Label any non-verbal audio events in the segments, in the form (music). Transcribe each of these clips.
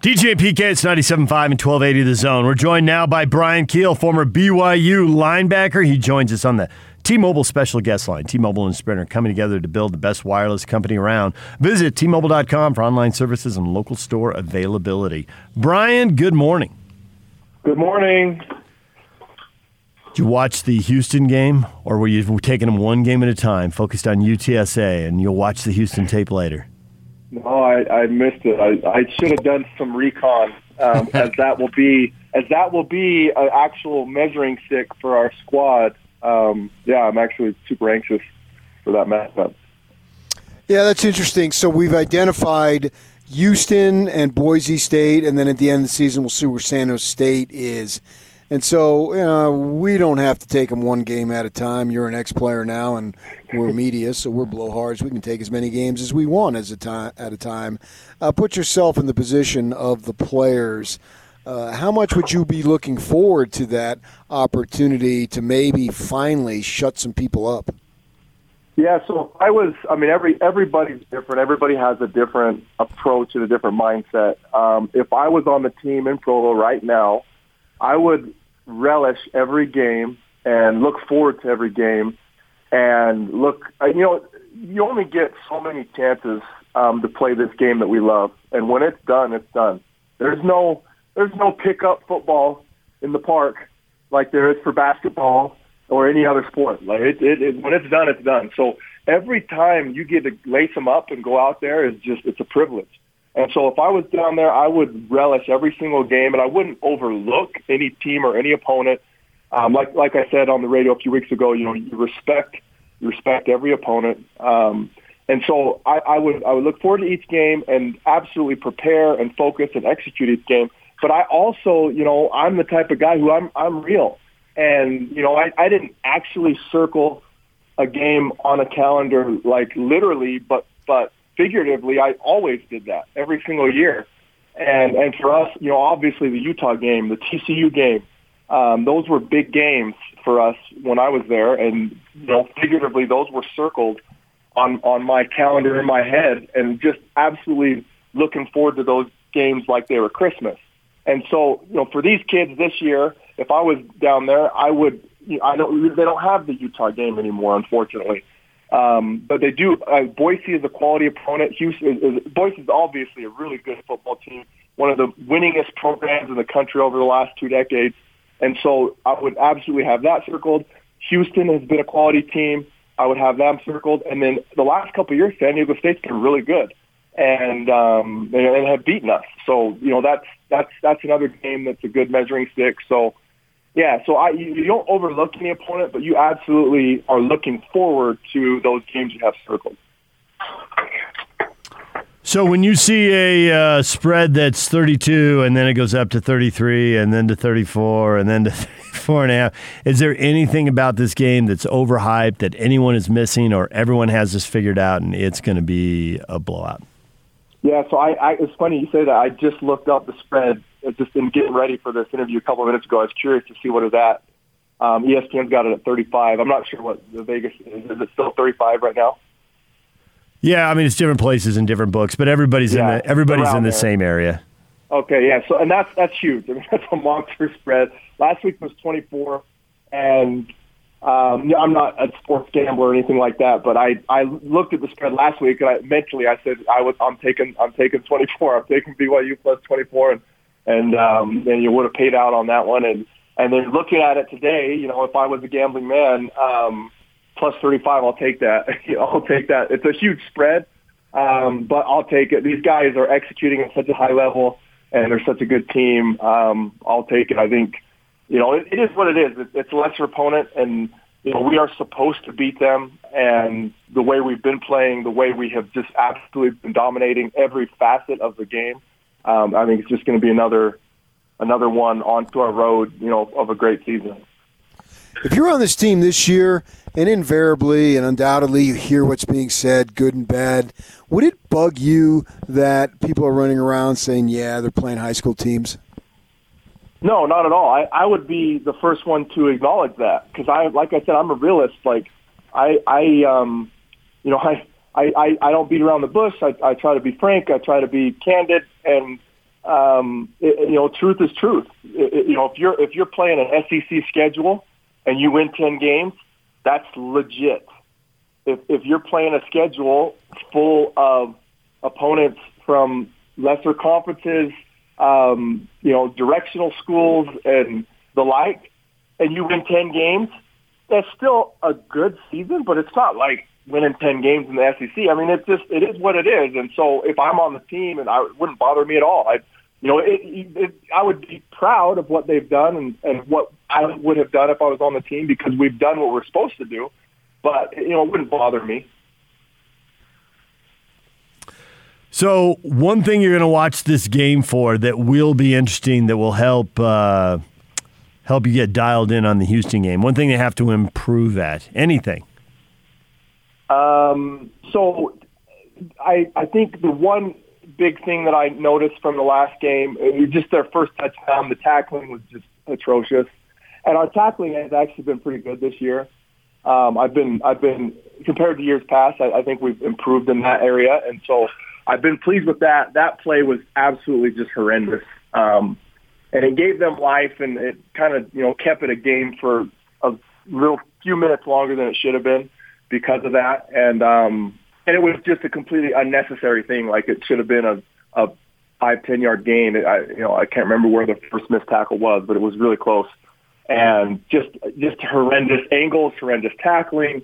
DJ PK, it's 97.5 and 1280 The Zone. We're joined now by Bryan Kehl, former BYU linebacker. He joins us on the T-Mobile special guest line. T-Mobile and Sprint are coming together to build the best wireless company around. Visit T-Mobile.com for online services and local store availability. Bryan, good morning. Good morning. Did you watch the Houston game, or were you taking them one game at a time, focused on UTSA, and you'll watch the Houston tape later? No, I, I missed it. I, I should have done some recon, um, (laughs) as that will be as that will be an actual measuring stick for our squad. Um, yeah, I'm actually super anxious for that matchup. Yeah, that's interesting. So we've identified Houston and Boise State, and then at the end of the season, we'll see where San Jose State is. And so uh, we don't have to take them one game at a time. You're an ex-player now, and we're media, so we're blowhards. We can take as many games as we want as a time at a time. Uh, put yourself in the position of the players. Uh, how much would you be looking forward to that opportunity to maybe finally shut some people up? Yeah, so I was. I mean, every everybody's different. Everybody has a different approach and a different mindset. Um, if I was on the team in Provo right now, I would relish every game and look forward to every game and look, uh, you know, you only get so many chances um, to play this game that we love. And when it's done, it's done. There's no, there's no pickup football in the park like there is for basketball or any other sport. Like it, it, it, when it's done, it's done. So every time you get to lace them up and go out there is just, it's a privilege. And so if I was down there, I would relish every single game, and I wouldn't overlook any team or any opponent. Um, like like I said on the radio a few weeks ago, you know, you respect you respect every opponent. Um, and so I, I would I would look forward to each game and absolutely prepare and focus and execute each game. But I also, you know, I'm the type of guy who I'm I'm real, and you know, I, I didn't actually circle a game on a calendar like literally, but but figuratively, I always did that every single year. And and for us, you know, obviously the Utah game, the TCU game, um, those were big games for us when I was there. And you know, figuratively, those were circled on on my calendar in my head, and just absolutely looking forward to those games like they were Christmas. And so, you know, for these kids this year, if I was down there, I would. You know, I don't. They don't have the Utah game anymore, unfortunately. Um, but they do. Uh, Boise is a quality opponent. Houston is, is, Boise is obviously a really good football team, one of the winningest programs in the country over the last two decades. And so I would absolutely have that circled. Houston has been a quality team. I would have them circled. And then the last couple of years, San Diego State's been really good and um, and, have beaten us. So you know that's that's that's another game that's a good measuring stick. So yeah, so I you, you don't overlook any opponent, but you absolutely are looking forward to those games you have circled. So when you see a uh, spread that's 32 and then it goes up to 33 and then to 34 and then to (laughs) 34 and a half, is there anything about this game that's overhyped that anyone is missing or everyone has this figured out and it's going to be a blowout? Yeah, so I, I it's funny you say that. I just looked up the spread just in getting ready for this interview a couple of minutes ago. I was curious to see what is that. at. Um, ESPN's got it at 35. I'm not sure what the Vegas is. Is it still 35 right now? Yeah, I mean it's different places and different books, but everybody's yeah, in the everybody's in the there. same area. Okay, yeah. So and that's that's huge. I (laughs) mean that's a monster spread. Last week was 24, and um, I'm not a sports gambler or anything like that, but I I looked at the spread last week and I mentally I said I was I'm taking I'm taking 24. I'm taking BYU plus 24, and and um, and you would have paid out on that one. And and then looking at it today, you know, if I was a gambling man, um, plus 35, I'll take that. (laughs) I'll take that. It's a huge spread, um, but I'll take it. These guys are executing at such a high level, and they're such a good team. Um, I'll take it. I think you know, it, it is what it is. It, it's a lesser opponent, and you know, we are supposed to beat them. And the way we've been playing, the way we have just absolutely been dominating every facet of the game, um, I think it's just going to be another another one onto our road, you know, of a great season. If you're on this team this year, and invariably and undoubtedly you hear what's being said, good and bad, would it bug you that people are running around saying, "Yeah, they're playing high school teams"? No, not at all. I, I would be the first one to acknowledge that because I, like I said, I'm a realist. Like I, I, um, you know, (laughs) I, I, I, I don't beat around the bush. I, I try to be frank. I try to be candid, and um, it, you know, truth is truth. It, it, you know, if you're if you're playing an SEC schedule and you win ten games, that's legit. If if you're playing a schedule full of opponents from lesser conferences, um, you know, directional schools and the like, and you win ten games, that's still a good season, but it's not like winning 10 games in the SEC. I mean, it's just, it is what it is. And so if I'm on the team and I it wouldn't bother me at all, I, you know, it, it, I would be proud of what they've done and, and what I would have done if I was on the team because we've done what we're supposed to do. But, you know, it wouldn't bother me. So, one thing you're going to watch this game for that will be interesting, that will help uh, help you get dialed in on the Houston game. One thing they have to improve at. Anything. Um, so I, I think the one big thing that I noticed from the last game, just their first touchdown, the tackling was just atrocious. And our tackling has actually been pretty good this year. Um, I've been, I've been compared to years past. I, I think we've improved in that area, and so I've been pleased with that. That play was absolutely just horrendous, um, and it gave them life, and it kind of you know kept it a game for a real few minutes longer than it should have been because of that. And um, and it was just a completely unnecessary thing. Like it should have been a, a five ten yard gain. I you know I can't remember where the first missed tackle was, but it was really close. And just just horrendous angles, horrendous tackling.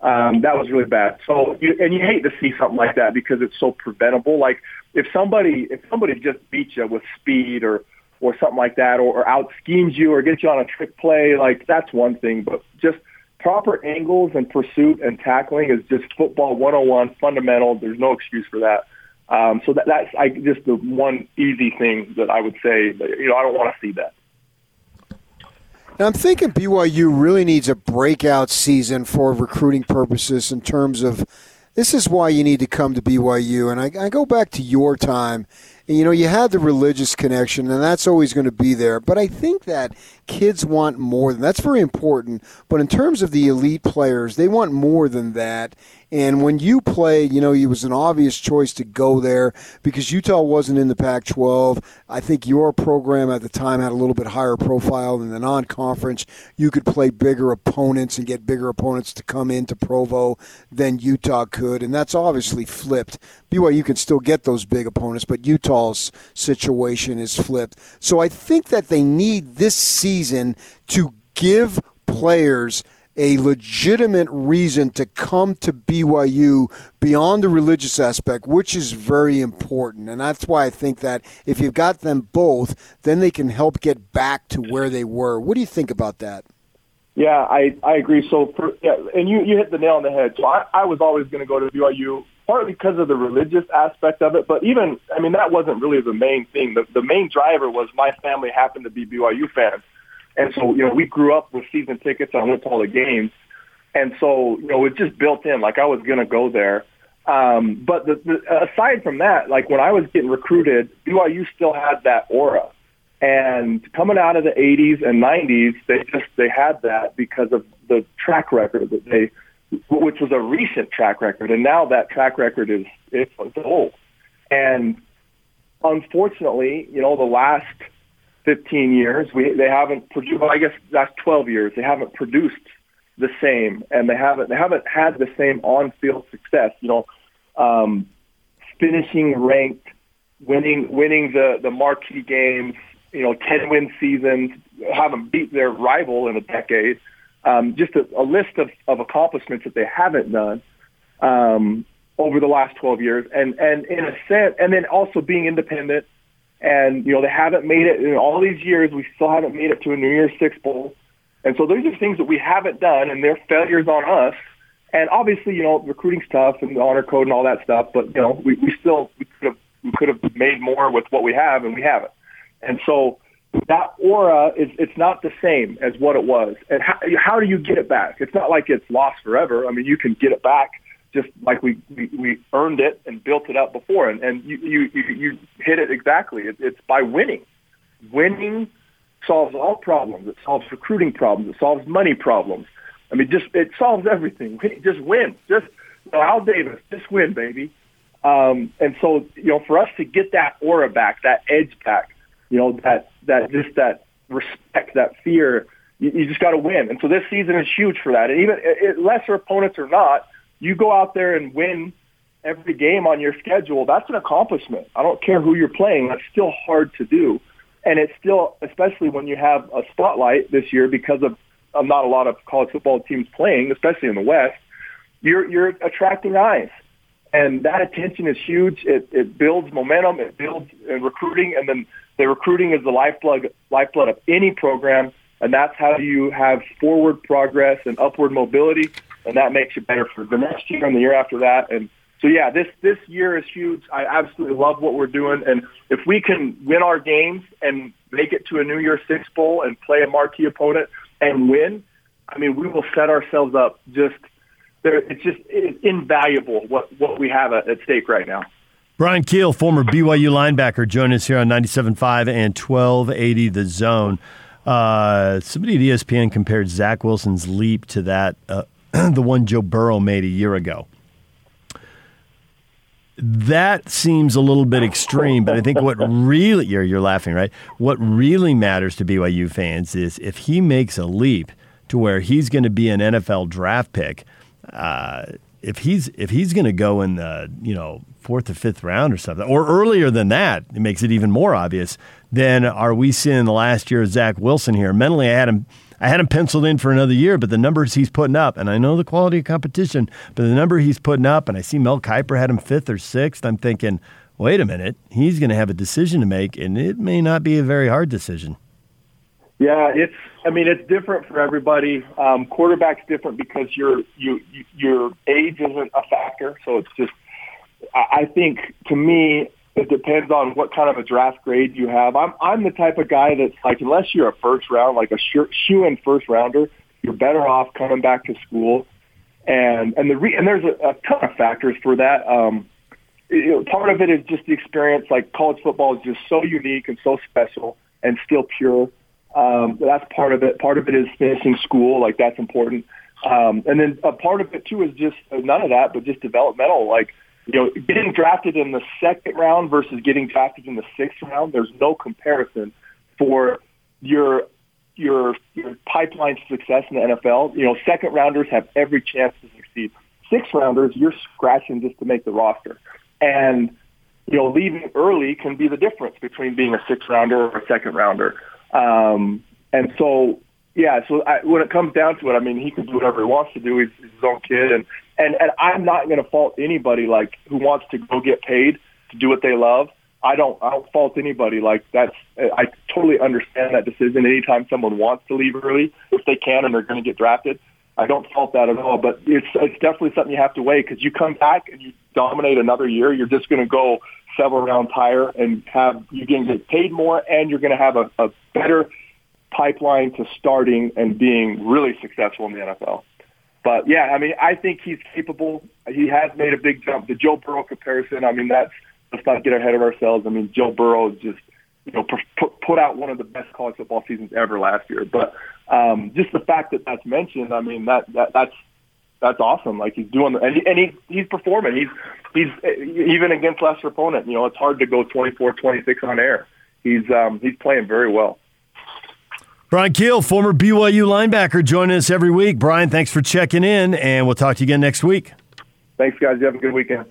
Um, that was really bad. So you, and you hate to see something like that because it's so preventable. Like if somebody if somebody just beats you with speed or or something like that, or, or out schemes you or gets you on a trick play, like that's one thing. But just proper angles and pursuit and tackling is just football 101 fundamental. There's no excuse for that. Um, so that, that's I, just the one easy thing that I would say. You know, I don't want to see that. Now, I'm thinking BYU really needs a breakout season for recruiting purposes in terms of this is why you need to come to BYU. And I, I go back to your time you know, you had the religious connection, and that's always going to be there. But I think that kids want more than that's very important. But in terms of the elite players, they want more than that. And when you played, you know, it was an obvious choice to go there because Utah wasn't in the Pac 12. I think your program at the time had a little bit higher profile than the non conference. You could play bigger opponents and get bigger opponents to come into Provo than Utah could. And that's obviously flipped. BYU can still get those big opponents, but Situation is flipped. So I think that they need this season to give players a legitimate reason to come to BYU beyond the religious aspect, which is very important. And that's why I think that if you've got them both, then they can help get back to where they were. What do you think about that? Yeah, I, I agree. So, for, yeah, and you, you hit the nail on the head. So I, I was always going to go to BYU, partly because of the religious aspect of it. But even, I mean, that wasn't really the main thing. The, the main driver was my family happened to be BYU fans. And so, you know, we grew up with season tickets. I went to all the games. And so, you know, it just built in. Like I was going to go there. Um, but the, the, aside from that, like when I was getting recruited, BYU still had that aura. And coming out of the 80s and 90s, they just they had that because of the track record that they, which was a recent track record, and now that track record is it's, old. And unfortunately, you know, the last 15 years. We they haven't produced. Well, I guess last 12 years. They haven't produced the same, and they haven't they haven't had the same on-field success. You know, um, finishing ranked, winning winning the the marquee games. You know, 10 win seasons, haven't beat their rival in a decade. Um, just a, a list of, of accomplishments that they haven't done um, over the last 12 years, and and in a sense, and then also being independent and, you know, they haven't made it in all these years. We still haven't made it to a New Year's Six Bowl. And so those are things that we haven't done, and they're failures on us. And obviously, you know, recruiting stuff and the honor code and all that stuff. But you know, we, we still we could have we could have made more with what we have, and we haven't. And so that aura is it's not the same as what it was. And how how do you get it back? It's not like it's lost forever. I mean, you can get it back just like we, we, we earned it and built it up before. And, and you, you, you, you hit it exactly. It, it's by winning. Winning solves all problems. It solves recruiting problems. It solves money problems. I mean, just it solves everything. Just win. Just Al Davis, just win, baby. Um, and so, you know, for us to get that aura back, that edge back, you know, that that just that respect, that fear, you, you just got to win. And so this season is huge for that. And even it, lesser opponents or not, you go out there and win every game on your schedule. That's an accomplishment. I don't care who you're playing. That's still hard to do. And it's still, especially when you have a spotlight this year because of uh, not a lot of college football teams playing, especially in the West, you're, you're attracting eyes. And that attention is huge. It, it builds momentum. It builds in recruiting. And then the recruiting is the lifeblood, lifeblood of any program. And that's how you have forward progress and upward mobility. And that makes you better for the next year and the year after that. And so yeah, this this year is huge. I absolutely love what we're doing, and if we can win our games and make it to a New Year's Six bowl and play a marquee opponent and win, I mean, we will set ourselves up just there. It's just it's invaluable what what we have at, at stake right now. Bryan Kehl, former BYU linebacker, join us here on 97.5 and 1280 The Zone. Uh, somebody at ESPN compared Zach Wilson's leap to that, uh, (clears throat) the one Joe Burrow made a year ago that seems a little bit extreme, but I think what (laughs) really you're you're laughing, right? What really matters to BYU fans is if he makes a leap to where he's going to be an NFL draft pick. If he's if he's going to go in the you know fourth or fifth round or something, or earlier than that, it makes it even more obvious. Then are we seeing the last year of Zach Wilson here? Mentally, I had him I had him penciled in for another year, but the numbers he's putting up, and I know the quality of competition, but the number he's putting up, and I see Mel Kiper had him fifth or sixth, I'm thinking, wait a minute, he's going to have a decision to make, and it may not be a very hard decision. Yeah, it's. I mean, it's different for everybody. Um, quarterback's different because your you, your age isn't a factor. So it's just. I think to me, it depends on what kind of a draft grade you have. I'm I'm the type of guy that's like unless you're a first round, like a shoe in first rounder, you're better off coming back to school. And and the re, and there's a, a ton of factors for that. Um, you know, part of it is just the experience. Like college football is just so unique and so special and still pure. Um, that's part of it. Part of it is finishing school. Like that's important. Um, and then a part of it too is just uh, none of that, but just developmental. Like you know, getting drafted in the second round versus getting drafted in the sixth round, there's no comparison for your your your pipeline success in the NFL. You know, second rounders have every chance to succeed. Six rounders, you're scratching just to make the roster. And you know, leaving early can be the difference between being a six rounder or a second rounder. Um, and so, yeah, so I, when it comes down to it, I mean, he can do whatever he wants to do. He's, he's his own kid, and and and I'm not going to fault anybody like who wants to go get paid to do what they love. I don't I don't fault anybody like that's I totally understand that decision. Anytime someone wants to leave early, if they can and they're going to get drafted, I don't fault that at all. But it's it's definitely something you have to weigh because you come back and you dominate another year, you're just going to go several rounds higher and have you're going to get paid more and you're going to have a, a better pipeline to starting and being really successful in the NFL. But yeah, I mean, I think he's capable. He has made a big jump. The Joe Burrow comparison, I mean, that's let's not get ahead of ourselves. I mean, Joe Burrow just you know put put out one of the best college football seasons ever last year. But um, just the fact that that's mentioned, I mean, that, that that's that's awesome. Like he's doing, and, he, and he he's performing. He's he's even against lesser opponent. You know, it's hard to go 24, 26 on air. He's um, he's playing very well. Bryan Kehl, former BYU linebacker, joining us every week. Bryan, thanks for checking in, and we'll talk to you again next week. Thanks, guys. You have a good weekend.